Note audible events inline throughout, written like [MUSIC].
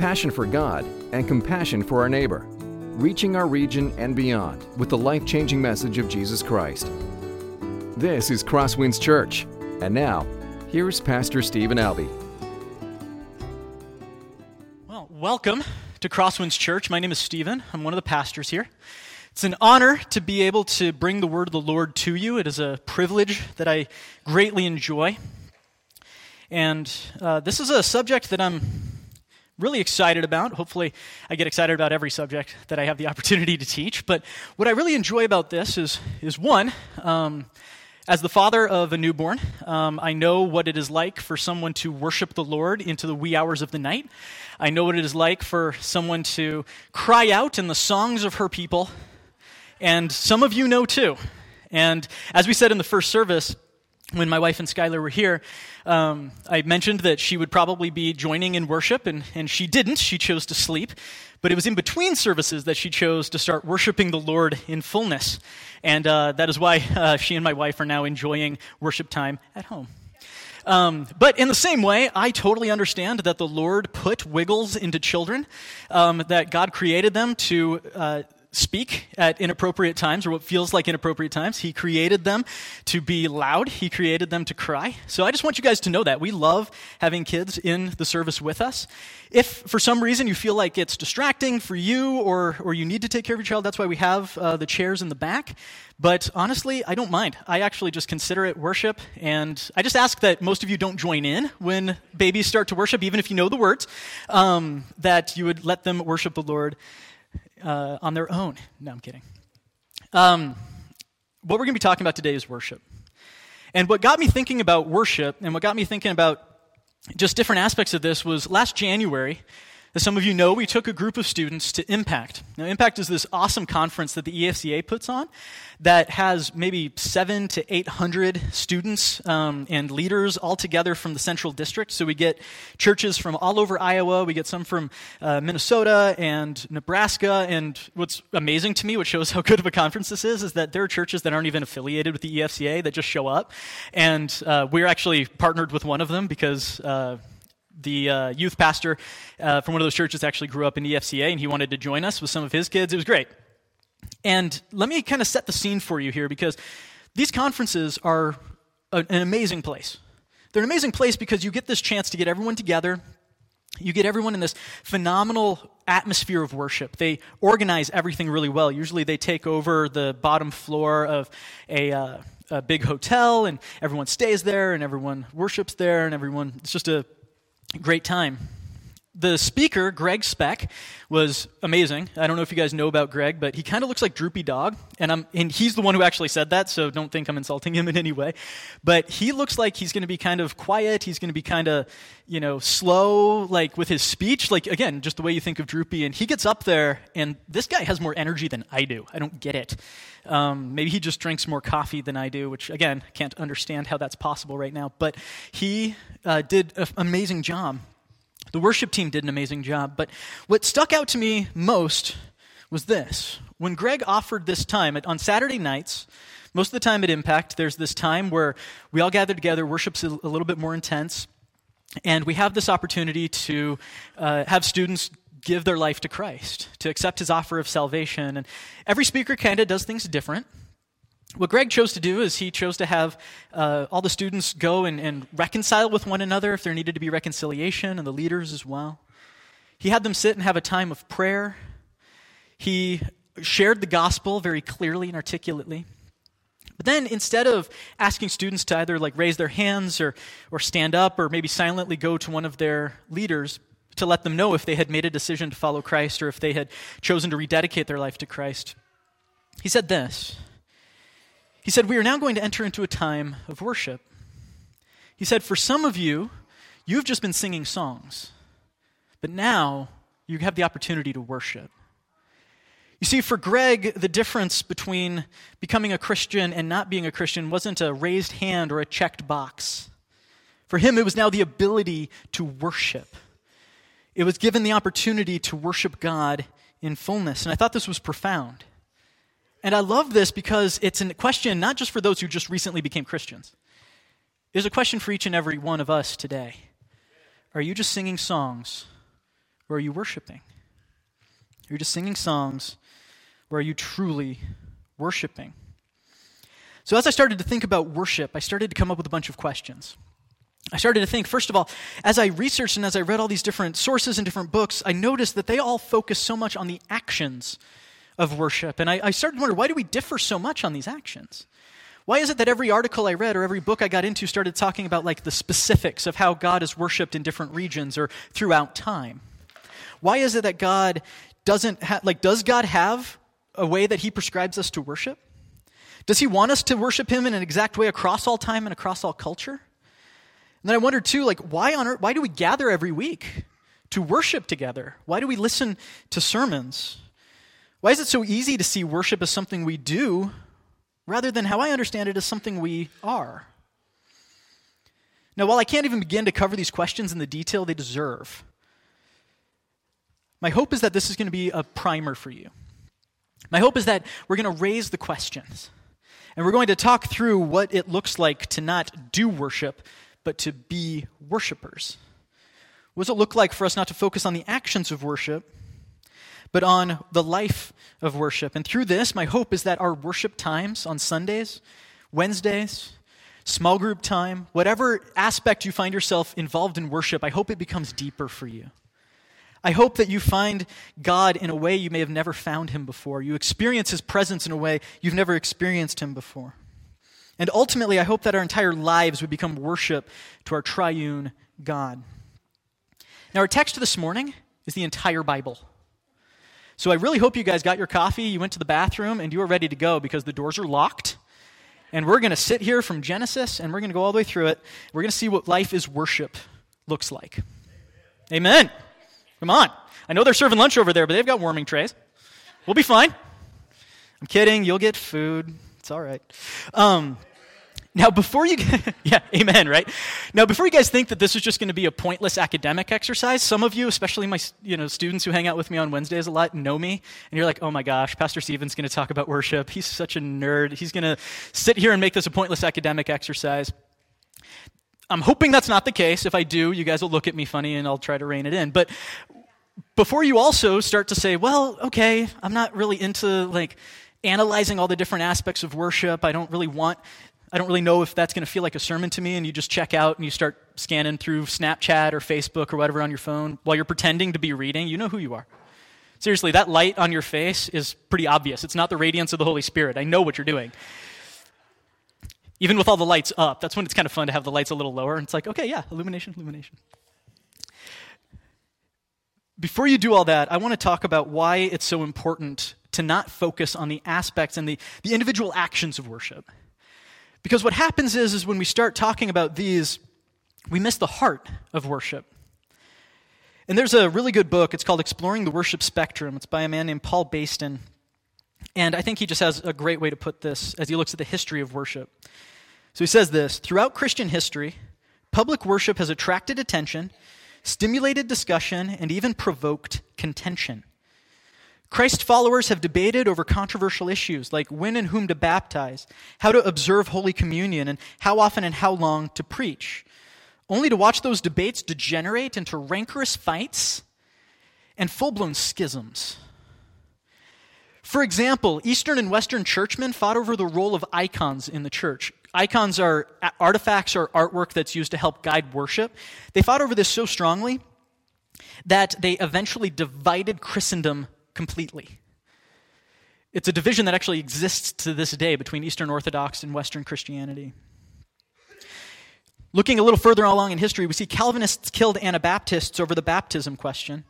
passion for God and compassion for our neighbor, reaching our region and beyond with the life changing message of Jesus Christ. This is Crosswinds Church, and now, here's Pastor Stephen Albee. Well, welcome to Crosswinds Church. My name is Stephen. I'm one of the pastors here. It's an honor to be able to bring the word of the Lord to you. It is a privilege that I greatly enjoy. And uh, this is a subject that I'm really excited about. Hopefully, I get excited about every subject that I have the opportunity to teach. But what I really enjoy about this is, is one, um, as the father of a newborn, um, I know what it is like for someone to worship the Lord into the wee hours of the night. I know what it is like for someone to cry out in the songs of her people. And some of you know too. And as we said in the first service, when my wife and Skylar were here, um, I mentioned that she would probably be joining in worship, and, and she didn't. She chose to sleep. But it was in between services that she chose to start worshiping the Lord in fullness. And uh, that is why uh, she and my wife are now enjoying worship time at home. Um, but in the same way, I totally understand that the Lord put wiggles into children, um, that God created them to. Uh, speak at inappropriate times or what feels like inappropriate times. He created them to be loud, He created them to cry. So I just want you guys to know that. We love having kids in the service with us. If for some reason you feel like it's distracting for you or, or you need to take care of your child, that's why we have uh, the chairs in the back. But honestly, I don't mind. I actually just consider it worship. And I just ask that most of you don't join in when babies start to worship, even if you know the words, um, that you would let them worship the Lord uh, on their own. No, I'm kidding. Um, what we're going to be talking about today is worship. And what got me thinking about worship and what got me thinking about just different aspects of this was last January, as some of you know, we took a group of students to Impact. Now, Impact is this awesome conference that the EFCA puts on that has maybe seven to 800 students um, and leaders all together from the Central District. So we get churches from all over Iowa, we get some from uh, Minnesota and Nebraska. And what's amazing to me, which shows how [LAUGHS] good of a conference this is, is that there are churches that aren't even affiliated with the EFCA that just show up. And uh, we're actually partnered with one of them because. Uh, the uh, youth pastor uh, from one of those churches actually grew up in EFCA and he wanted to join us with some of his kids. It was great. And let me kind of set the scene for you here because these conferences are an amazing place. They're an amazing place because you get this chance to get everyone together. You get everyone in this phenomenal atmosphere of worship. They organize everything really well. Usually they take over the bottom floor of a, uh, a big hotel and everyone stays there and everyone worships there and everyone, it's just a great time. The speaker, Greg Speck, was amazing. I don't know if you guys know about Greg, but he kind of looks like Droopy Dog. And, I'm, and he's the one who actually said that, so don't think I'm insulting him in any way. But he looks like he's going to be kind of quiet. He's going to be kind of, you know, slow, like with his speech. Like, again, just the way you think of Droopy. And he gets up there, and this guy has more energy than I do. I don't get it. Um, maybe he just drinks more coffee than I do, which, again, can't understand how that's possible right now. But he uh, did an amazing job. The worship team did an amazing job. But what stuck out to me most was this. When Greg offered this time on Saturday nights, most of the time at Impact, there's this time where we all gather together, worship's a little bit more intense, and we have this opportunity to uh, have students give their life to Christ, to accept his offer of salvation. And every speaker kind of does things different. What Greg chose to do is he chose to have uh, all the students go and, and reconcile with one another if there needed to be reconciliation, and the leaders as well. He had them sit and have a time of prayer. He shared the gospel very clearly and articulately. But then instead of asking students to either like raise their hands or, or stand up or maybe silently go to one of their leaders to let them know if they had made a decision to follow Christ or if they had chosen to rededicate their life to Christ, he said this he said, We are now going to enter into a time of worship. He said, For some of you, you've just been singing songs, but now you have the opportunity to worship. You see, for Greg, the difference between becoming a Christian and not being a Christian wasn't a raised hand or a checked box. For him, it was now the ability to worship. It was given the opportunity to worship God in fullness. And I thought this was profound. And I love this because it's a question not just for those who just recently became Christians. It's a question for each and every one of us today. Are you just singing songs? Or are you worshiping? Are you just singing songs? Or are you truly worshiping? So, as I started to think about worship, I started to come up with a bunch of questions. I started to think, first of all, as I researched and as I read all these different sources and different books, I noticed that they all focus so much on the actions of worship. And I, I started to wonder, why do we differ so much on these actions? Why is it that every article I read or every book I got into started talking about like the specifics of how God is worshiped in different regions or throughout time? Why is it that God doesn't have, like, does God have a way that He prescribes us to worship? Does He want us to worship Him in an exact way across all time and across all culture? And then I wondered too, like, why on earth, why do we gather every week to worship together? Why do we listen to sermons? Why is it so easy to see worship as something we do rather than how I understand it as something we are? Now, while I can't even begin to cover these questions in the detail they deserve, my hope is that this is going to be a primer for you. My hope is that we're going to raise the questions. And we're going to talk through what it looks like to not do worship, but to be worshipers. What does it look like for us not to focus on the actions of worship, but on the life of worship? And through this, my hope is that our worship times on Sundays, Wednesdays, small group time, whatever aspect you find yourself involved in worship, I hope it becomes deeper for you. I hope that you find God in a way you may have never found him before. You experience his presence in a way you've never experienced him before. And ultimately, I hope that our entire lives would become worship to our triune God. Now, our text this morning is the entire Bible. So I really hope you guys got your coffee, you went to the bathroom, and you are ready to go because the doors are locked. And we're going to sit here from Genesis and we're going to go all the way through it. We're going to see what life is worship looks like. Amen. Amen. Come on. I know they're serving lunch over there, but they've got warming trays. We'll be fine. I'm kidding. You'll get food. It's all right. Um, now, before you, [LAUGHS] yeah, amen, right? Now, before you guys think that this is just going to be a pointless academic exercise, some of you, especially my you know, students who hang out with me on Wednesdays a lot, know me, and you're like, oh my gosh, Pastor Steven's going to talk about worship. He's such a nerd. He's going to sit here and make this a pointless academic exercise. I'm hoping that's not the case. If I do, you guys will look at me funny and I'll try to rein it in. But before you also start to say, well, okay, I'm not really into like analyzing all the different aspects of worship. I don't really want I don't really know if that's going to feel like a sermon to me, and you just check out and you start scanning through Snapchat or Facebook or whatever on your phone while you're pretending to be reading, you know who you are. Seriously, that light on your face is pretty obvious. It's not the radiance of the Holy Spirit. I know what you're doing even with all the lights up, that's when it's kind of fun to have the lights a little lower. And it's like, okay, yeah, illumination, illumination. Before you do all that, I want to talk about why it's so important to not focus on the aspects and the, the individual actions of worship. Because what happens is, is when we start talking about these, we miss the heart of worship. And there's a really good book. It's called Exploring the Worship Spectrum. It's by a man named Paul Basden. And I think he just has a great way to put this as he looks at the history of worship. So he says this Throughout Christian history, public worship has attracted attention, stimulated discussion, and even provoked contention. Christ followers have debated over controversial issues like when and whom to baptize, how to observe Holy Communion, and how often and how long to preach, only to watch those debates degenerate into rancorous fights and full blown schisms. For example, Eastern and Western churchmen fought over the role of icons in the church. Icons are artifacts or artwork that's used to help guide worship. They fought over this so strongly that they eventually divided Christendom completely. It's a division that actually exists to this day between Eastern Orthodox and Western Christianity. Looking a little further along in history, we see Calvinists killed Anabaptists over the baptism question.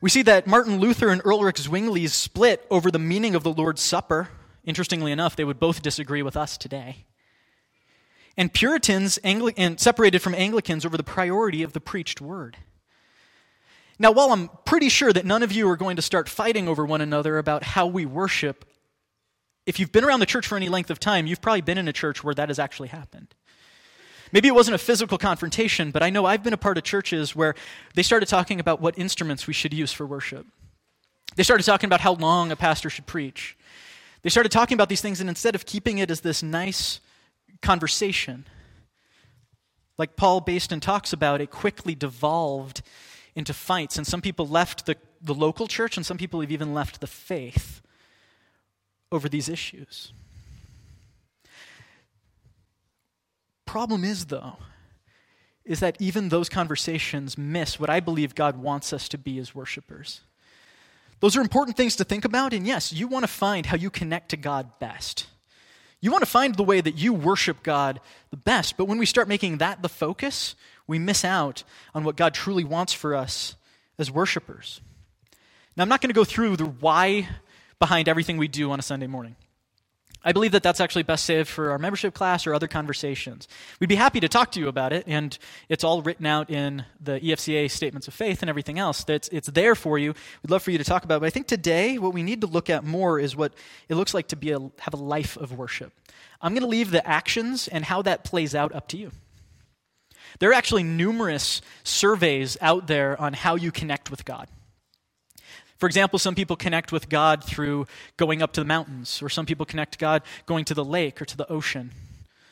We see that Martin Luther and Ulrich Zwingli split over the meaning of the Lord's Supper. Interestingly enough, they would both disagree with us today and Puritans Angli- and separated from Anglicans over the priority of the preached word. Now, while I'm pretty sure that none of you are going to start fighting over one another about how we worship, if you've been around the church for any length of time, you've probably been in a church where that has actually happened. Maybe it wasn't a physical confrontation, but I know I've been a part of churches where they started talking about what instruments we should use for worship. They started talking about how long a pastor should preach. They started talking about these things, and instead of keeping it as this nice, conversation. Like Paul Basden talks about, it quickly devolved into fights, and some people left the, the local church, and some people have even left the faith over these issues. Problem is, though, is that even those conversations miss what I believe God wants us to be as worshipers. Those are important things to think about, and yes, you want to find how you connect to God best. You want to find the way that you worship God the best, but when we start making that the focus, we miss out on what God truly wants for us as worshipers. Now, I'm not going to go through the why behind everything we do on a Sunday morning. I believe that that's actually best saved for our membership class or other conversations. We'd be happy to talk to you about it, and it's all written out in the EFCA statements of faith and everything else. That's it's there for you. We'd love for you to talk about it. But I think today what we need to look at more is what it looks like to be a, have a life of worship. I'm going to leave the actions and how that plays out up to you. There are actually numerous surveys out there on how you connect with God. For example, some people connect with God through going up to the mountains, or some people connect to God going to the lake or to the ocean.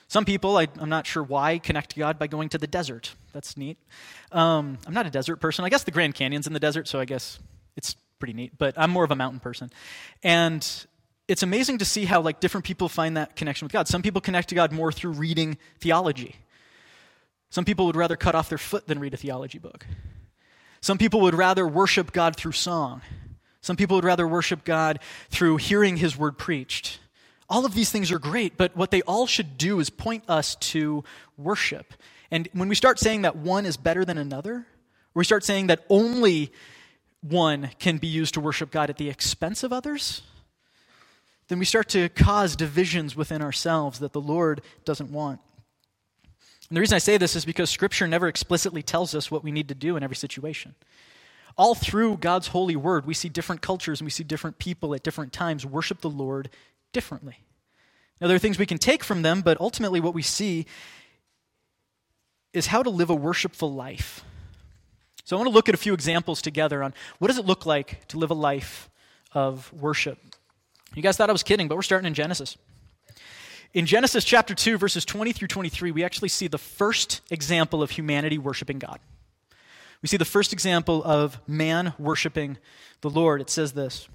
Some people, I, am not sure why, connect to God by going to the desert. That's neat. Um, I'm not a desert person. I guess the Grand Canyon's in the desert, so I guess it's pretty neat, but I'm more of a mountain person. And it's amazing to see how like different people find that connection with God. Some people connect to God more through reading theology. Some people would rather cut off their foot than read a theology book. Some people would rather worship God through song. Some people would rather worship God through hearing his word preached. All of these things are great, but what they all should do is point us to worship. And when we start saying that one is better than another, we start saying that only one can be used to worship God at the expense of others, then we start to cause divisions within ourselves that the Lord doesn't want. And the reason I say this is because Scripture never explicitly tells us what we need to do in every situation. All through God's holy word, we see different cultures and we see different people at different times worship the Lord differently. Now, there are things we can take from them, but ultimately, what we see is how to live a worshipful life. So, I want to look at a few examples together on what does it look like to live a life of worship. You guys thought I was kidding, but we're starting in Genesis. In Genesis chapter 2, verses 20 through 23, we actually see the first example of humanity worshiping God. We see the first example of man worshiping the Lord. It says this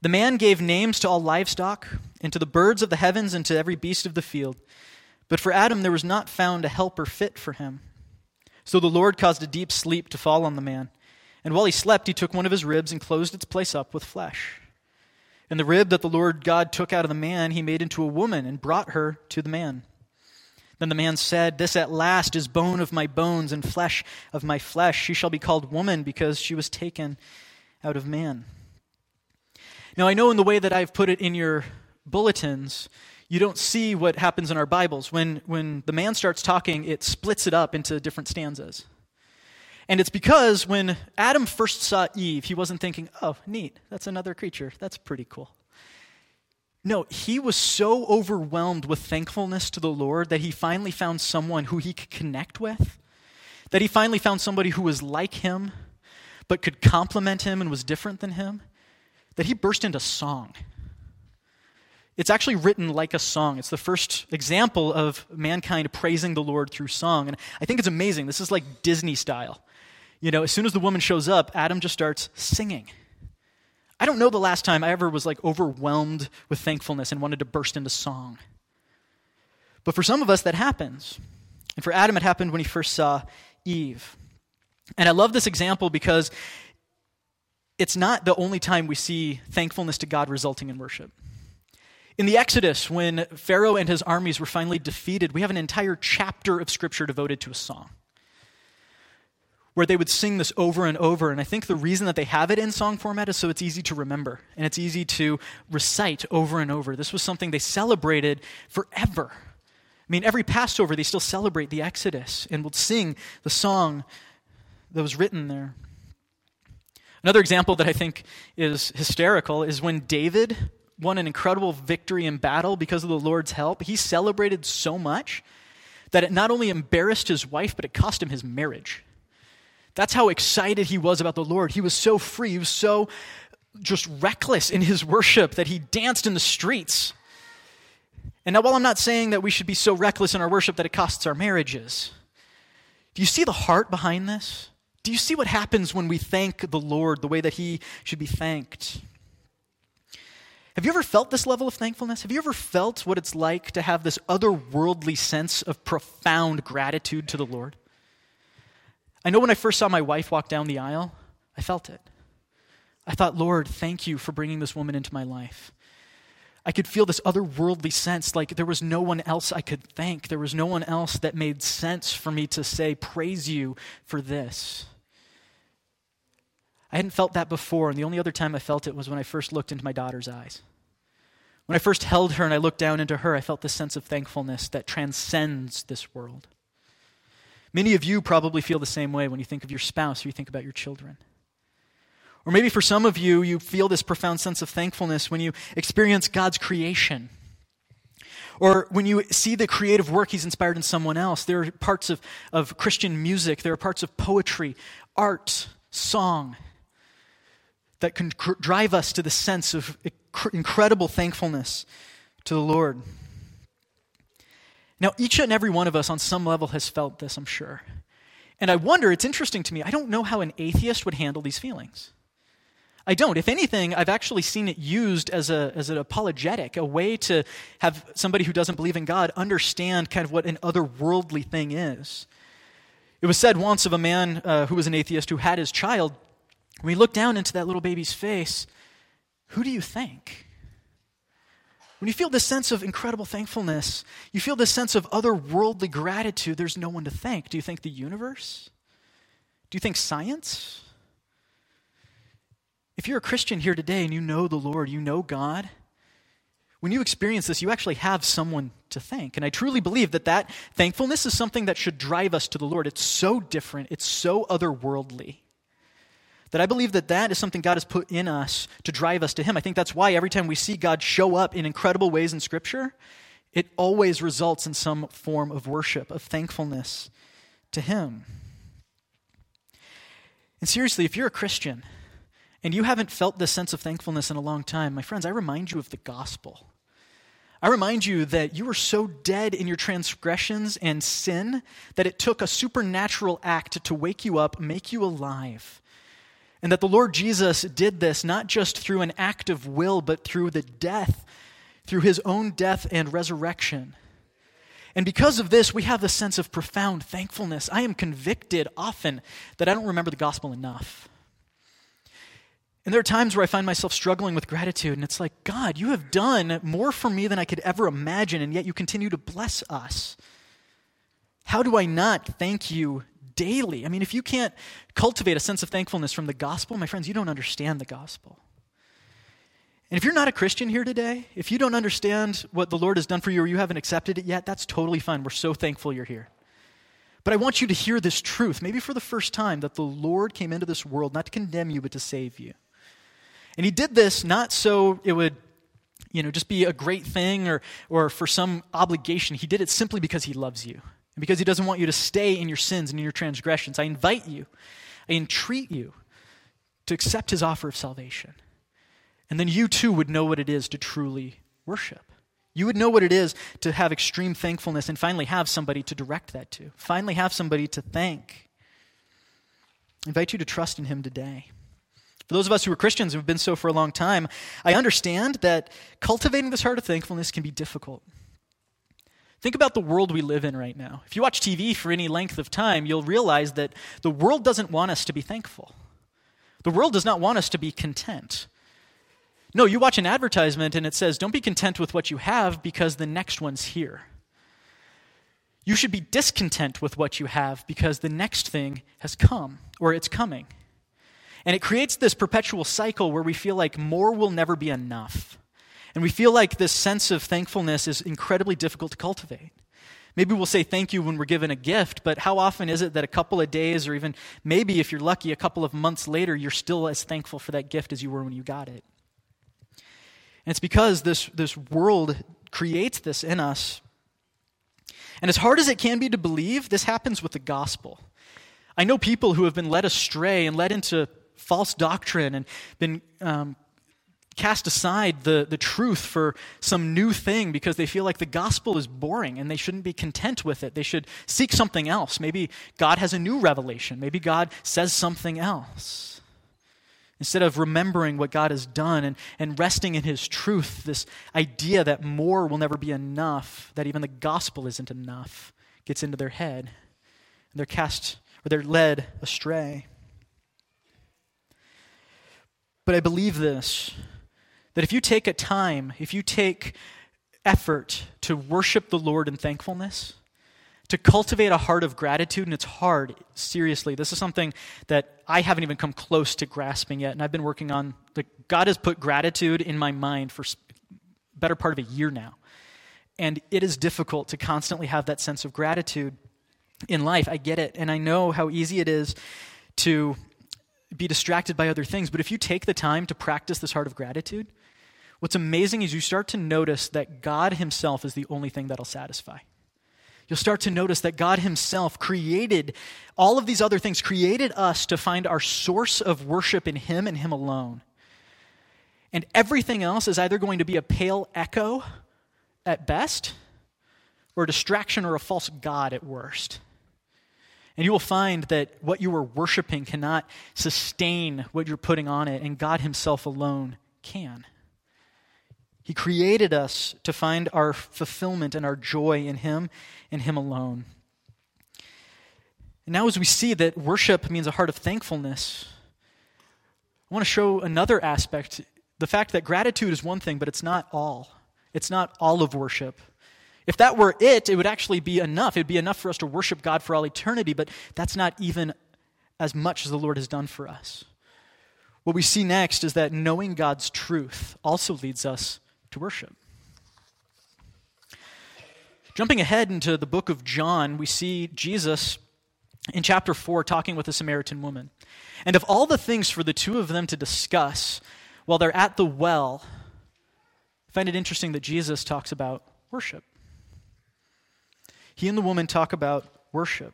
The man gave names to all livestock, and to the birds of the heavens, and to every beast of the field. But for Adam there was not found a helper fit for him. So the Lord caused a deep sleep to fall on the man. And while he slept, he took one of his ribs and closed its place up with flesh. And the rib that the Lord God took out of the man, he made into a woman and brought her to the man. Then the man said, This at last is bone of my bones and flesh of my flesh. She shall be called woman because she was taken out of man. Now, I know in the way that I've put it in your bulletins, you don't see what happens in our Bibles. When, when the man starts talking, it splits it up into different stanzas. And it's because when Adam first saw Eve, he wasn't thinking, oh, neat, that's another creature. That's pretty cool. No, he was so overwhelmed with thankfulness to the Lord that he finally found someone who he could connect with, that he finally found somebody who was like him, but could complement him and was different than him, that he burst into song. It's actually written like a song. It's the first example of mankind praising the Lord through song. And I think it's amazing. This is like Disney style. You know, as soon as the woman shows up, Adam just starts singing. I don't know the last time I ever was like overwhelmed with thankfulness and wanted to burst into song. But for some of us, that happens. And for Adam, it happened when he first saw Eve. And I love this example because it's not the only time we see thankfulness to God resulting in worship. In the Exodus, when Pharaoh and his armies were finally defeated, we have an entire chapter of scripture devoted to a song where they would sing this over and over. And I think the reason that they have it in song format is so it's easy to remember and it's easy to recite over and over. This was something they celebrated forever. I mean, every Passover, they still celebrate the Exodus and would sing the song that was written there. Another example that I think is hysterical is when David won an incredible victory in battle because of the Lord's help. He celebrated so much that it not only embarrassed his wife, but it cost him his marriage. That's how excited he was about the Lord. He was so free, he was so just reckless in his worship that he danced in the streets. And now, while I'm not saying that we should be so reckless in our worship that it costs our marriages, do you see the heart behind this? Do you see what happens when we thank the Lord the way that He should be thanked? Have you ever felt this level of thankfulness? Have you ever felt what it's like to have this otherworldly sense of profound gratitude to the Lord? I know when I first saw my wife walk down the aisle, I felt it. I thought, Lord, thank you for bringing this woman into my life. I could feel this otherworldly sense like there was no one else I could thank. There was no one else that made sense for me to say, Praise you for this. I hadn't felt that before, and the only other time I felt it was when I first looked into my daughter's eyes. When I first held her and I looked down into her, I felt this sense of thankfulness that transcends this world. Many of you probably feel the same way when you think of your spouse or you think about your children. Or maybe for some of you, you feel this profound sense of thankfulness when you experience God's creation. Or when you see the creative work He's inspired in someone else. There are parts of, of Christian music, there are parts of poetry, art, song, that can cr- drive us to the sense of incredible thankfulness to the Lord. Now, each and every one of us on some level has felt this, I'm sure. And I wonder, it's interesting to me, I don't know how an atheist would handle these feelings. I don't. If anything, I've actually seen it used as, a, as an apologetic, a way to have somebody who doesn't believe in God understand kind of what an otherworldly thing is. It was said once of a man uh, who was an atheist who had his child when we look down into that little baby's face, who do you think? When you feel this sense of incredible thankfulness, you feel this sense of otherworldly gratitude, there's no one to thank. Do you think the universe? Do you think science? If you're a Christian here today and you know the Lord, you know God, when you experience this, you actually have someone to thank. And I truly believe that that thankfulness is something that should drive us to the Lord. It's so different, it's so otherworldly that I believe that that is something God has put in us to drive us to Him. I think that's why every time we see God show up in incredible ways in Scripture, it always results in some form of worship, of thankfulness to Him. And seriously, if you're a Christian and you haven't felt this sense of thankfulness in a long time, my friends, I remind you of the gospel. I remind you that you were so dead in your transgressions and sin that it took a supernatural act to wake you up, make you alive. And that the Lord Jesus did this not just through an act of will, but through the death, through his own death and resurrection. And because of this, we have this sense of profound thankfulness. I am convicted often that I don't remember the gospel enough. And there are times where I find myself struggling with gratitude, and it's like, God, you have done more for me than I could ever imagine, and yet you continue to bless us. How do I not thank you daily. I mean, if you can't cultivate a sense of thankfulness from the gospel, my friends, you don't understand the gospel. And if you're not a Christian here today, if you don't understand what the Lord has done for you or you haven't accepted it yet, that's totally fine. We're so thankful you're here. But I want you to hear this truth, maybe for the first time, that the Lord came into this world not to condemn you, but to save you. And He did this not so it would you know, just be a great thing or, or for some obligation. He did it simply because he loves you. And because he doesn't want you to stay in your sins and in your transgressions, I invite you, I entreat you to accept his offer of salvation. And then you too would know what it is to truly worship. You would know what it is to have extreme thankfulness and finally have somebody to direct that to. Finally have somebody to thank. I invite you to trust in him today. For those of us who are Christians who have been so for a long time, I understand that cultivating this heart of thankfulness can be difficult. Think about the world we live in right now. If you watch TV for any length of time, you'll realize that the world doesn't want us to be thankful. The world does not want us to be content. No, you watch an advertisement and it says, don't be content with what you have because the next one's here. You should be discontent with what you have because the next thing has come or it's coming. And it creates this perpetual cycle where we feel like more will never be enough. And we feel like this sense of thankfulness is incredibly difficult to cultivate. Maybe we'll say thank you when we're given a gift, but how often is it that a couple of days, or even maybe if you're lucky, a couple of months later, you're still as thankful for that gift as you were when you got it? And it's because this, this world creates this in us. And as hard as it can be to believe, this happens with the gospel. I know people who have been led astray and led into false doctrine and been um, cast aside the, the truth for some new thing because they feel like the gospel is boring and they shouldn't be content with it. They should seek something else. Maybe God has a new revelation. Maybe God says something else. Instead of remembering what God has done and, and resting in His truth, this idea that more will never be enough, that even the gospel isn't enough, gets into their head. And they're cast or they're led astray. But I believe this that if you take a time, if you take effort to worship the Lord in thankfulness, to cultivate a heart of gratitude, and it's hard, seriously. This is something that I haven't even come close to grasping yet, and I've been working on. Like, God has put gratitude in my mind for better part of a year now. And it is difficult to constantly have that sense of gratitude in life. I get it, and I know how easy it is to be distracted by other things. But if you take the time to practice this heart of gratitude, what's amazing is you start to notice that God Himself is the only thing that'll satisfy. You'll start to notice that God Himself created all of these other things, created us to find our source of worship in Him and Him alone. And everything else is either going to be a pale echo at best, or a distraction or a false God at worst. And you will find that what you are worshiping cannot sustain what you're putting on it, and God Himself alone can. He created us to find our fulfillment and our joy in Him and Him alone. And now, as we see that worship means a heart of thankfulness, I want to show another aspect the fact that gratitude is one thing, but it's not all. It's not all of worship. If that were it, it would actually be enough. It would be enough for us to worship God for all eternity, but that's not even as much as the Lord has done for us. What we see next is that knowing God's truth also leads us to worship. Jumping ahead into the book of John, we see Jesus in chapter 4 talking with a Samaritan woman. And of all the things for the two of them to discuss while they're at the well, I find it interesting that Jesus talks about worship he and the woman talk about worship.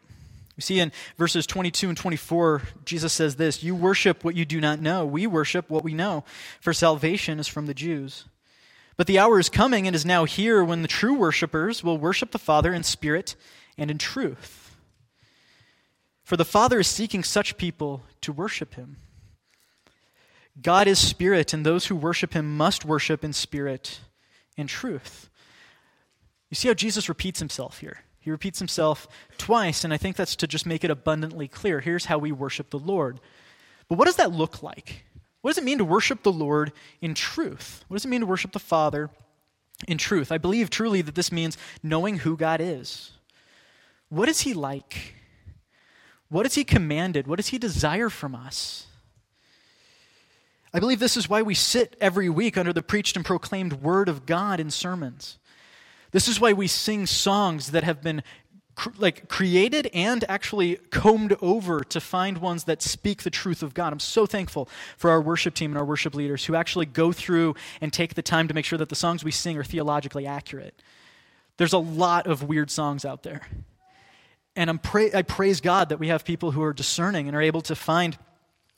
We see in verses 22 and 24, Jesus says this You worship what you do not know. We worship what we know, for salvation is from the Jews. But the hour is coming and is now here when the true worshippers will worship the Father in spirit and in truth. For the Father is seeking such people to worship him. God is spirit, and those who worship him must worship in spirit and truth. You see how Jesus repeats himself here. He repeats himself twice, and I think that's to just make it abundantly clear. Here's how we worship the Lord. But what does that look like? What does it mean to worship the Lord in truth? What does it mean to worship the Father in truth? I believe truly that this means knowing who God is. What is He like? What has He commanded? What does He desire from us? I believe this is why we sit every week under the preached and proclaimed Word of God in sermons. This is why we sing songs that have been cr- like created and actually combed over to find ones that speak the truth of God. I'm so thankful for our worship team and our worship leaders who actually go through and take the time to make sure that the songs we sing are theologically accurate. There's a lot of weird songs out there. And I'm pra- I praise God that we have people who are discerning and are able to find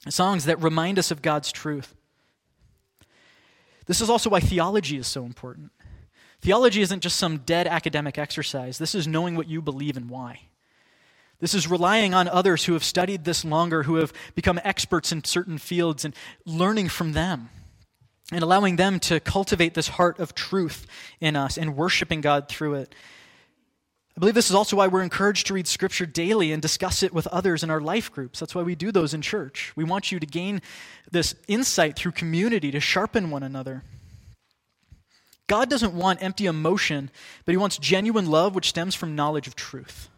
songs that remind us of God's truth. This is also why theology is so important. Theology isn't just some dead academic exercise. This is knowing what you believe and why. This is relying on others who have studied this longer, who have become experts in certain fields, and learning from them and allowing them to cultivate this heart of truth in us and worshiping God through it. I believe this is also why we're encouraged to read Scripture daily and discuss it with others in our life groups. That's why we do those in church. We want you to gain this insight through community to sharpen one another. God doesn't want empty emotion, but He wants genuine love, which stems from knowledge of truth.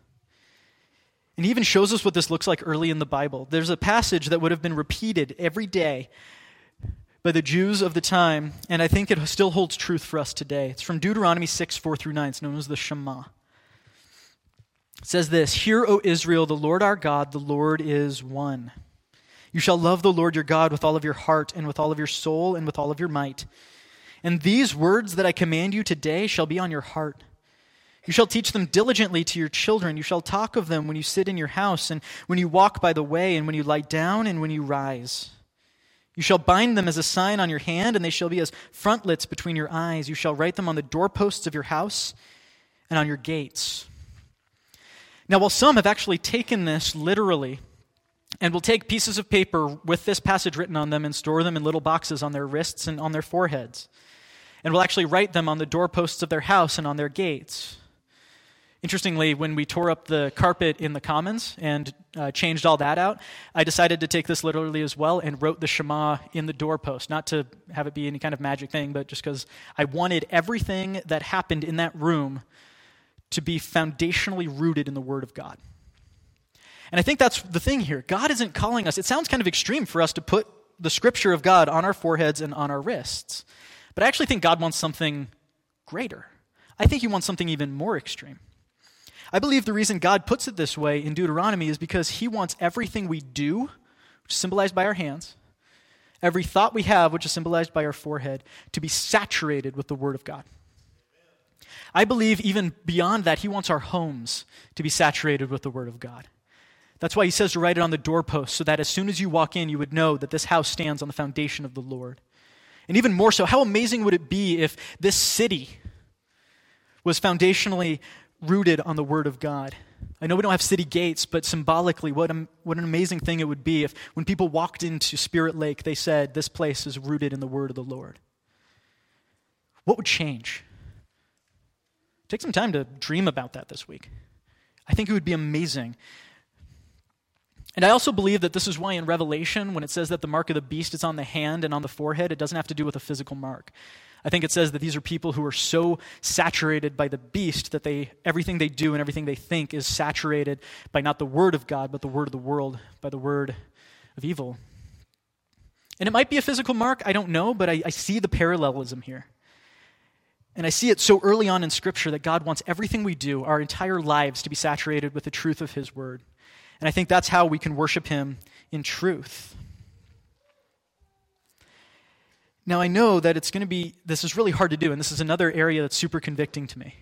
And He even shows us what this looks like early in the Bible. There's a passage that would have been repeated every day by the Jews of the time, and I think it still holds truth for us today. It's from Deuteronomy 6, 4 through 9. It's known as the Shema. It says this Hear, O Israel, the Lord our God, the Lord is one. You shall love the Lord your God with all of your heart, and with all of your soul, and with all of your might. And these words that I command you today shall be on your heart. You shall teach them diligently to your children. You shall talk of them when you sit in your house, and when you walk by the way, and when you lie down, and when you rise. You shall bind them as a sign on your hand, and they shall be as frontlets between your eyes. You shall write them on the doorposts of your house and on your gates. Now, while some have actually taken this literally, and will take pieces of paper with this passage written on them and store them in little boxes on their wrists and on their foreheads, and will actually write them on the doorposts of their house and on their gates. Interestingly, when we tore up the carpet in the Commons and uh, changed all that out, I decided to take this literally as well and wrote the Shema in the doorpost. Not to have it be any kind of magic thing, but just because I wanted everything that happened in that room to be foundationally rooted in the Word of God. And I think that's the thing here. God isn't calling us, it sounds kind of extreme for us to put the Scripture of God on our foreheads and on our wrists. But I actually think God wants something greater. I think He wants something even more extreme. I believe the reason God puts it this way in Deuteronomy is because He wants everything we do, which is symbolized by our hands, every thought we have, which is symbolized by our forehead, to be saturated with the Word of God. I believe even beyond that, He wants our homes to be saturated with the Word of God. That's why He says to write it on the doorpost, so that as soon as you walk in, you would know that this house stands on the foundation of the Lord. And even more so, how amazing would it be if this city was foundationally rooted on the Word of God. I know we don't have city gates, but symbolically, what, a, what an amazing thing it would be if when people walked into Spirit Lake, they said, This place is rooted in the Word of the Lord. What would change? Take some time to dream about that this week. I think it would be amazing. And I also believe that this is why in Revelation, when it says that the mark of the beast is on the hand and on the forehead, it doesn't have to do with a physical mark. I think it says that these are people who are so saturated by the beast that they everything they do and everything they think is saturated by not the word of God, but the word of the world, by the word of evil. And it might be a physical mark, I don't know, but I, I see the parallelism here. And I see it so early on in Scripture that God wants everything we do, our entire lives, to be saturated with the truth of His Word. And I think that's how we can worship Him in truth. Now, I know that it's going to be, this is really hard to do, and this is another area that's super convicting to me.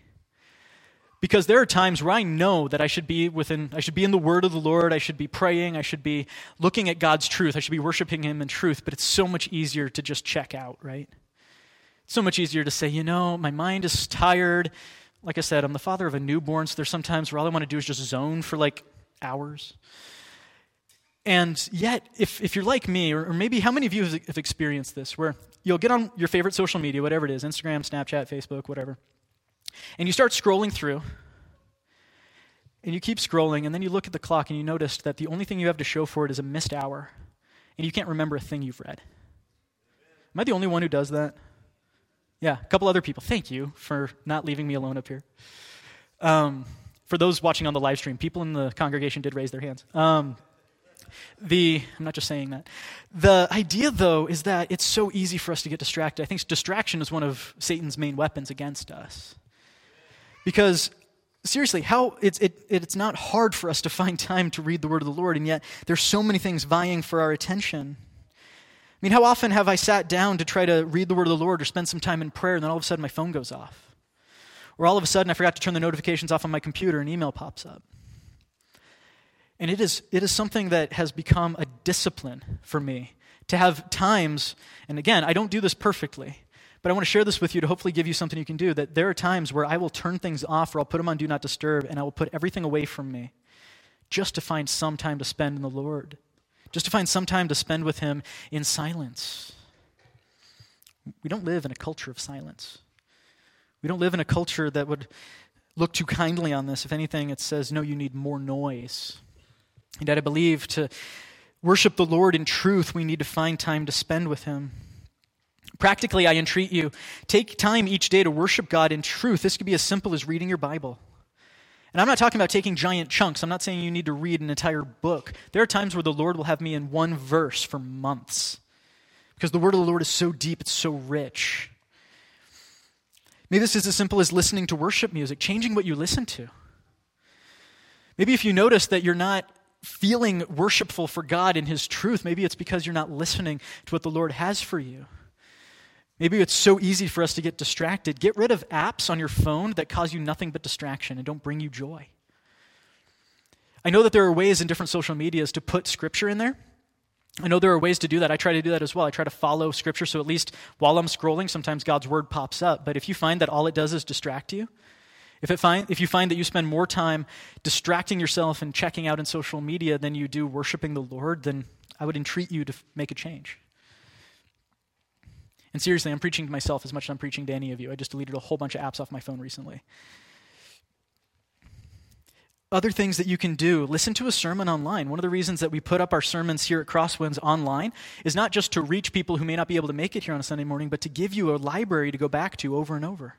Because there are times where I know that I should be within, I should be in the word of the Lord, I should be praying, I should be looking at God's truth, I should be worshiping Him in truth, but it's so much easier to just check out, right? It's so much easier to say, you know, my mind is tired. Like I said, I'm the father of a newborn, so there's sometimes where all I want to do is just zone for like hours. And yet, if, if you're like me, or, or maybe how many of you have, have experienced this, where you'll get on your favorite social media, whatever it is Instagram, Snapchat, Facebook, whatever. And you start scrolling through. And you keep scrolling, and then you look at the clock and you notice that the only thing you have to show for it is a missed hour. And you can't remember a thing you've read. Am I the only one who does that? Yeah, a couple other people. Thank you for not leaving me alone up here. Um, for those watching on the live stream, people in the congregation did raise their hands. Um, the, I'm not just saying that. The idea, though, is that it's so easy for us to get distracted. I think distraction is one of Satan's main weapons against us. Because, seriously, how, it's, it, it's not hard for us to find time to read the word of the Lord, and yet there's so many things vying for our attention. I mean, how often have I sat down to try to read the word of the Lord or spend some time in prayer, and then all of a sudden my phone goes off? Or all of a sudden I forgot to turn the notifications off on my computer and email pops up. And it is, it is something that has become a discipline for me to have times, and again, I don't do this perfectly, but I want to share this with you to hopefully give you something you can do. That there are times where I will turn things off or I'll put them on Do Not Disturb and I will put everything away from me just to find some time to spend in the Lord, just to find some time to spend with Him in silence. We don't live in a culture of silence. We don't live in a culture that would look too kindly on this. If anything, it says, no, you need more noise. And yet, I believe to worship the Lord in truth, we need to find time to spend with Him. Practically, I entreat you, take time each day to worship God in truth. This could be as simple as reading your Bible. And I'm not talking about taking giant chunks. I'm not saying you need to read an entire book. There are times where the Lord will have me in one verse for months because the word of the Lord is so deep, it's so rich. Maybe this is as simple as listening to worship music, changing what you listen to. Maybe if you notice that you're not feeling worshipful for God in His truth, maybe it's because you're not listening to what the Lord has for you. Maybe it's so easy for us to get distracted. Get rid of apps on your phone that cause you nothing but distraction and don't bring you joy. I know that there are ways in different social medias to put scripture in there. I know there are ways to do that. I try to do that as well. I try to follow Scripture, so at least while I'm scrolling, sometimes God's Word pops up. But if you find that all it does is distract you, if, it find, if you find that you spend more time distracting yourself and checking out in social media than you do worshiping the Lord, then I would entreat you to make a change. And seriously, I'm preaching to myself as much as I'm preaching to any of you. I just deleted a whole bunch of apps off my phone recently. Other things that you can do listen to a sermon online. One of the reasons that we put up our sermons here at Crosswinds online is not just to reach people who may not be able to make it here on a Sunday morning, but to give you a library to go back to over and over.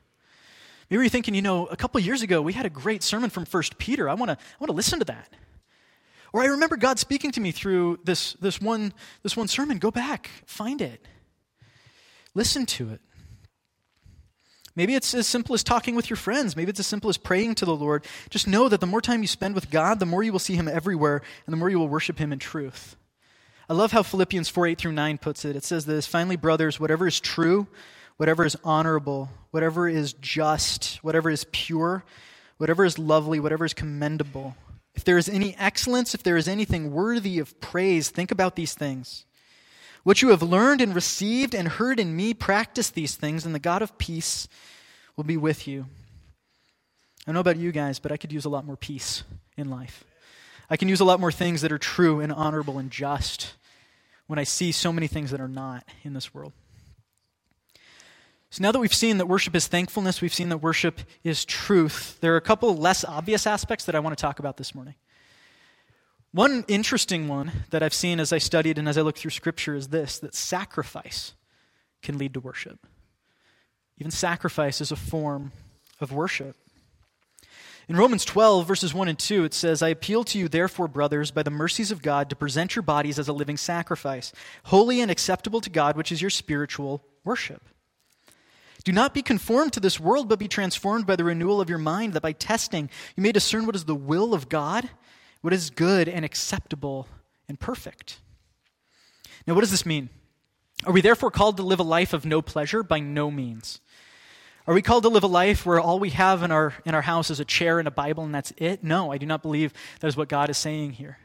Maybe you're thinking, you know, a couple years ago we had a great sermon from First Peter. I want to I want to listen to that. Or I remember God speaking to me through this, this, one, this one sermon. Go back, find it, listen to it. Maybe it's as simple as talking with your friends. Maybe it's as simple as praying to the Lord. Just know that the more time you spend with God, the more you will see Him everywhere, and the more you will worship Him in truth. I love how Philippians 4 8 through 9 puts it. It says this Finally, brothers, whatever is true, whatever is honorable, whatever is just, whatever is pure, whatever is lovely, whatever is commendable, if there is any excellence, if there is anything worthy of praise, think about these things. What you have learned and received and heard in me, practice these things, and the God of peace will be with you. I don't know about you guys, but I could use a lot more peace in life. I can use a lot more things that are true and honorable and just when I see so many things that are not in this world. So now that we've seen that worship is thankfulness, we've seen that worship is truth, there are a couple less obvious aspects that I want to talk about this morning. One interesting one that I've seen as I studied and as I looked through Scripture is this that sacrifice can lead to worship. Even sacrifice is a form of worship. In Romans 12, verses 1 and 2, it says, I appeal to you, therefore, brothers, by the mercies of God, to present your bodies as a living sacrifice, holy and acceptable to God, which is your spiritual worship. Do not be conformed to this world, but be transformed by the renewal of your mind, that by testing you may discern what is the will of God what is good and acceptable and perfect. Now, what does this mean? Are we therefore called to live a life of no pleasure? By no means. Are we called to live a life where all we have in our, in our house is a chair and a Bible and that's it? No, I do not believe that is what God is saying here.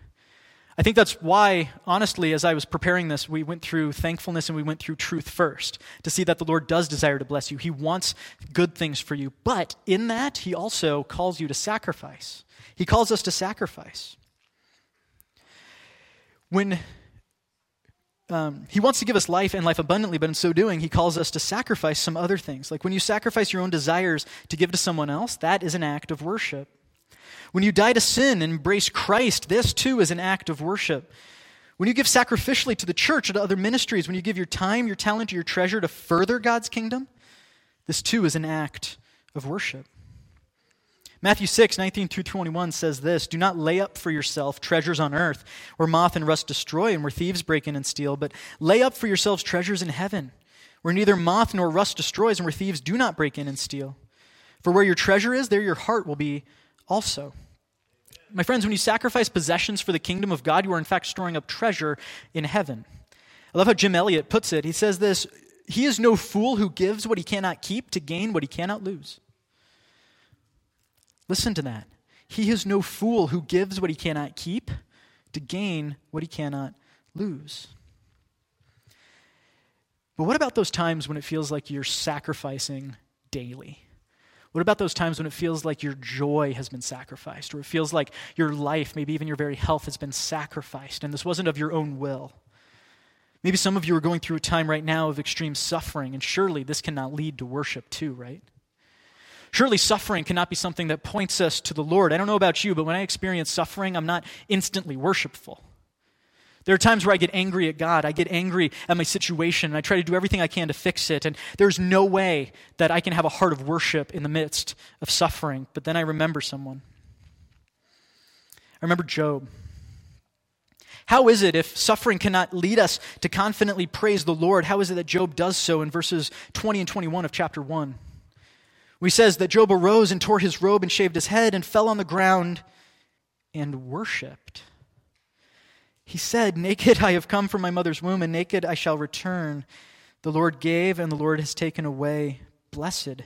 I think that's why, honestly, as I was preparing this, we went through thankfulness and we went through truth first to see that the Lord does desire to bless you. He wants good things for you. But in that, He also calls you to sacrifice. He calls us to sacrifice. When um, he wants to give us life and life abundantly, but in so doing, he calls us to sacrifice some other things. Like when you sacrifice your own desires to give to someone else, that is an act of worship. When you die to sin and embrace Christ, this too is an act of worship. When you give sacrificially to the church or to other ministries, when you give your time, your talent, your treasure to further God's kingdom, this too is an act of worship. Matthew 6, 19 through 21 says this Do not lay up for yourself treasures on earth, where moth and rust destroy and where thieves break in and steal, but lay up for yourselves treasures in heaven, where neither moth nor rust destroys and where thieves do not break in and steal. For where your treasure is, there your heart will be also. My friends, when you sacrifice possessions for the kingdom of God, you are in fact storing up treasure in heaven. I love how Jim Elliot puts it. He says this He is no fool who gives what he cannot keep to gain what he cannot lose. Listen to that. He is no fool who gives what he cannot keep to gain what he cannot lose. But what about those times when it feels like you're sacrificing daily? What about those times when it feels like your joy has been sacrificed, or it feels like your life, maybe even your very health, has been sacrificed, and this wasn't of your own will? Maybe some of you are going through a time right now of extreme suffering, and surely this cannot lead to worship too, right? Surely suffering cannot be something that points us to the Lord. I don't know about you, but when I experience suffering, I'm not instantly worshipful. There are times where I get angry at God. I get angry at my situation, and I try to do everything I can to fix it. And there's no way that I can have a heart of worship in the midst of suffering. But then I remember someone. I remember Job. How is it if suffering cannot lead us to confidently praise the Lord? How is it that Job does so in verses 20 and 21 of chapter 1? We says that Job arose and tore his robe and shaved his head and fell on the ground and worshiped. He said, Naked I have come from my mother's womb, and naked I shall return. The Lord gave, and the Lord has taken away. Blessed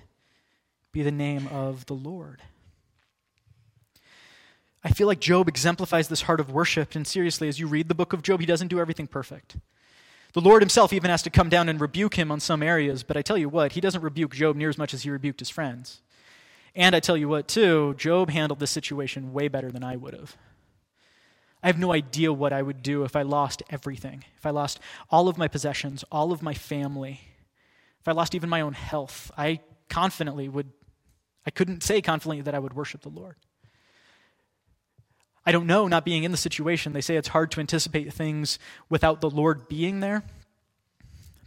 be the name of the Lord. I feel like Job exemplifies this heart of worship. And seriously, as you read the book of Job, he doesn't do everything perfect. The Lord himself even has to come down and rebuke him on some areas, but I tell you what, he doesn't rebuke Job near as much as he rebuked his friends. And I tell you what, too, Job handled this situation way better than I would have. I have no idea what I would do if I lost everything, if I lost all of my possessions, all of my family, if I lost even my own health. I confidently would, I couldn't say confidently that I would worship the Lord. I don't know, not being in the situation. They say it's hard to anticipate things without the Lord being there.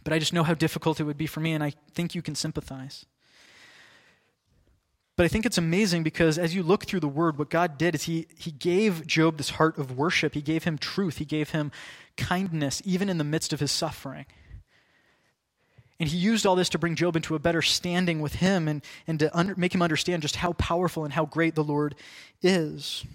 But I just know how difficult it would be for me, and I think you can sympathize. But I think it's amazing because as you look through the word, what God did is he, he gave Job this heart of worship. He gave him truth. He gave him kindness, even in the midst of his suffering. And he used all this to bring Job into a better standing with him and, and to under, make him understand just how powerful and how great the Lord is.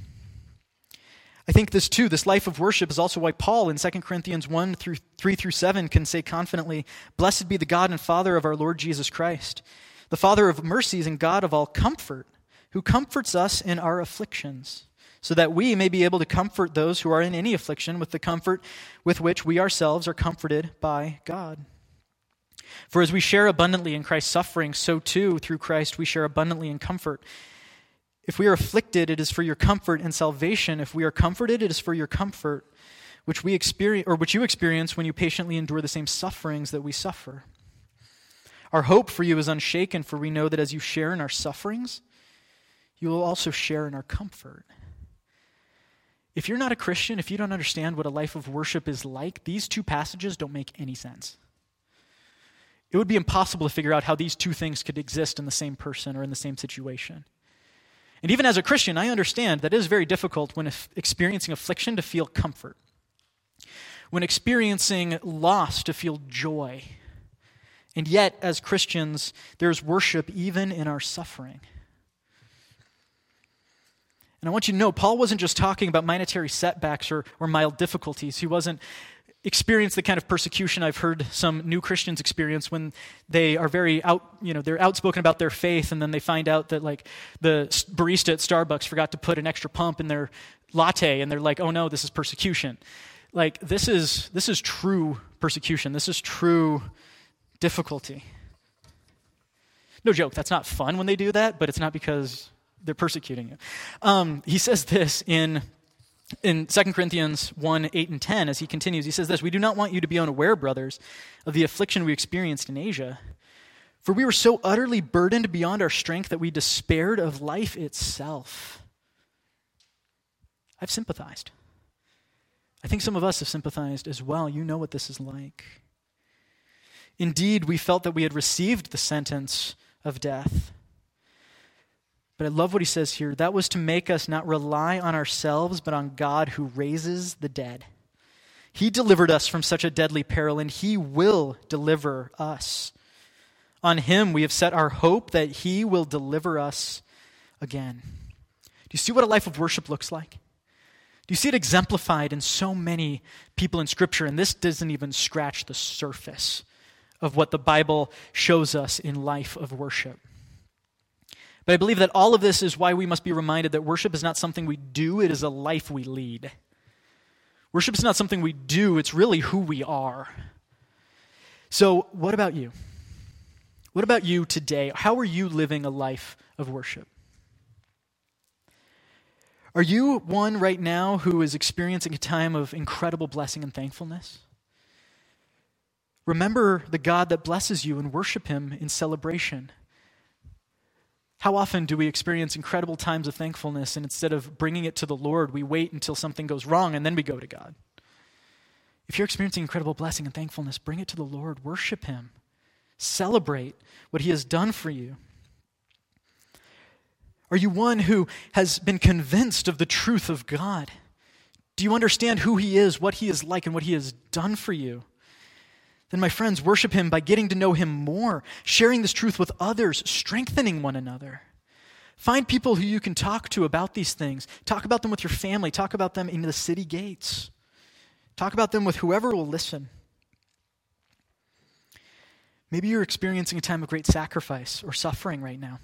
I think this too, this life of worship is also why Paul in 2 Corinthians 1 through 3 through 7 can say confidently, Blessed be the God and Father of our Lord Jesus Christ, the Father of mercies and God of all comfort, who comforts us in our afflictions, so that we may be able to comfort those who are in any affliction with the comfort with which we ourselves are comforted by God. For as we share abundantly in Christ's suffering, so too through Christ we share abundantly in comfort. If we are afflicted, it is for your comfort and salvation. If we are comforted, it is for your comfort, which we experience or which you experience when you patiently endure the same sufferings that we suffer. Our hope for you is unshaken, for we know that as you share in our sufferings, you will also share in our comfort. If you're not a Christian, if you don't understand what a life of worship is like, these two passages don't make any sense. It would be impossible to figure out how these two things could exist in the same person or in the same situation. And even as a Christian, I understand that it is very difficult when experiencing affliction to feel comfort, when experiencing loss to feel joy. And yet, as Christians, there's worship even in our suffering. And I want you to know, Paul wasn't just talking about monetary setbacks or, or mild difficulties. He wasn't experience the kind of persecution I've heard some new Christians experience when they are very out, you know, they're outspoken about their faith and then they find out that like the barista at Starbucks forgot to put an extra pump in their latte and they're like, "Oh no, this is persecution." Like this is this is true persecution. This is true difficulty. No joke, that's not fun when they do that, but it's not because they're persecuting you. Um, he says this in in 2 Corinthians 1 8 and 10, as he continues, he says this We do not want you to be unaware, brothers, of the affliction we experienced in Asia. For we were so utterly burdened beyond our strength that we despaired of life itself. I've sympathized. I think some of us have sympathized as well. You know what this is like. Indeed, we felt that we had received the sentence of death. But I love what he says here. That was to make us not rely on ourselves, but on God who raises the dead. He delivered us from such a deadly peril, and he will deliver us. On him we have set our hope that he will deliver us again. Do you see what a life of worship looks like? Do you see it exemplified in so many people in Scripture? And this doesn't even scratch the surface of what the Bible shows us in life of worship. But I believe that all of this is why we must be reminded that worship is not something we do, it is a life we lead. Worship is not something we do, it's really who we are. So, what about you? What about you today? How are you living a life of worship? Are you one right now who is experiencing a time of incredible blessing and thankfulness? Remember the God that blesses you and worship Him in celebration. How often do we experience incredible times of thankfulness and instead of bringing it to the Lord, we wait until something goes wrong and then we go to God? If you're experiencing incredible blessing and thankfulness, bring it to the Lord, worship Him, celebrate what He has done for you. Are you one who has been convinced of the truth of God? Do you understand who He is, what He is like, and what He has done for you? Then, my friends, worship Him by getting to know Him more, sharing this truth with others, strengthening one another. Find people who you can talk to about these things. Talk about them with your family. Talk about them in the city gates. Talk about them with whoever will listen. Maybe you're experiencing a time of great sacrifice or suffering right now.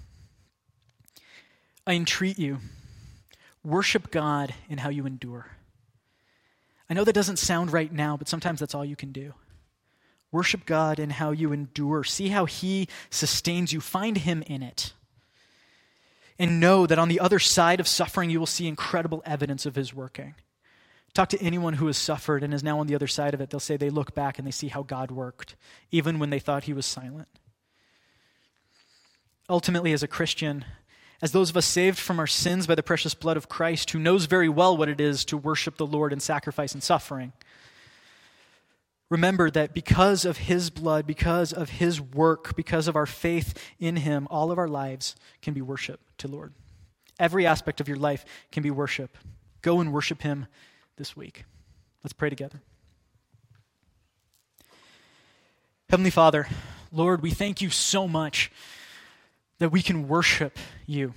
I entreat you Worship God in how you endure. I know that doesn't sound right now, but sometimes that's all you can do. Worship God in how you endure. See how He sustains you. Find Him in it. And know that on the other side of suffering, you will see incredible evidence of His working. Talk to anyone who has suffered and is now on the other side of it. They'll say they look back and they see how God worked, even when they thought He was silent. Ultimately, as a Christian, as those of us saved from our sins by the precious blood of Christ, who knows very well what it is to worship the Lord in sacrifice and suffering, remember that because of his blood, because of his work, because of our faith in him, all of our lives can be worship to Lord. Every aspect of your life can be worship. Go and worship him this week. Let's pray together. Heavenly Father, Lord, we thank you so much that we can worship you.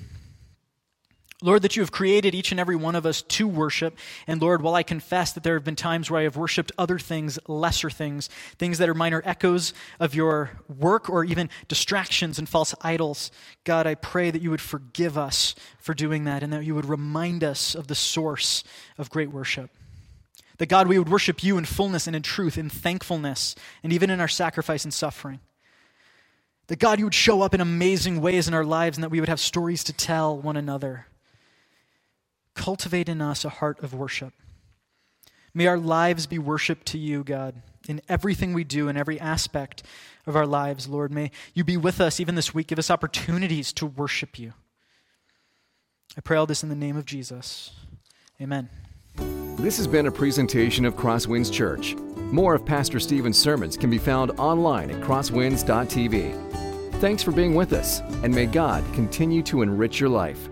Lord, that you have created each and every one of us to worship. And Lord, while I confess that there have been times where I have worshiped other things, lesser things, things that are minor echoes of your work or even distractions and false idols, God, I pray that you would forgive us for doing that and that you would remind us of the source of great worship. That God, we would worship you in fullness and in truth, in thankfulness, and even in our sacrifice and suffering. That God, you would show up in amazing ways in our lives and that we would have stories to tell one another. Cultivate in us a heart of worship. May our lives be worship to you, God, in everything we do, in every aspect of our lives, Lord. May you be with us even this week. Give us opportunities to worship you. I pray all this in the name of Jesus. Amen. This has been a presentation of Crosswinds Church. More of Pastor Stephen's sermons can be found online at crosswinds.tv. Thanks for being with us, and may God continue to enrich your life.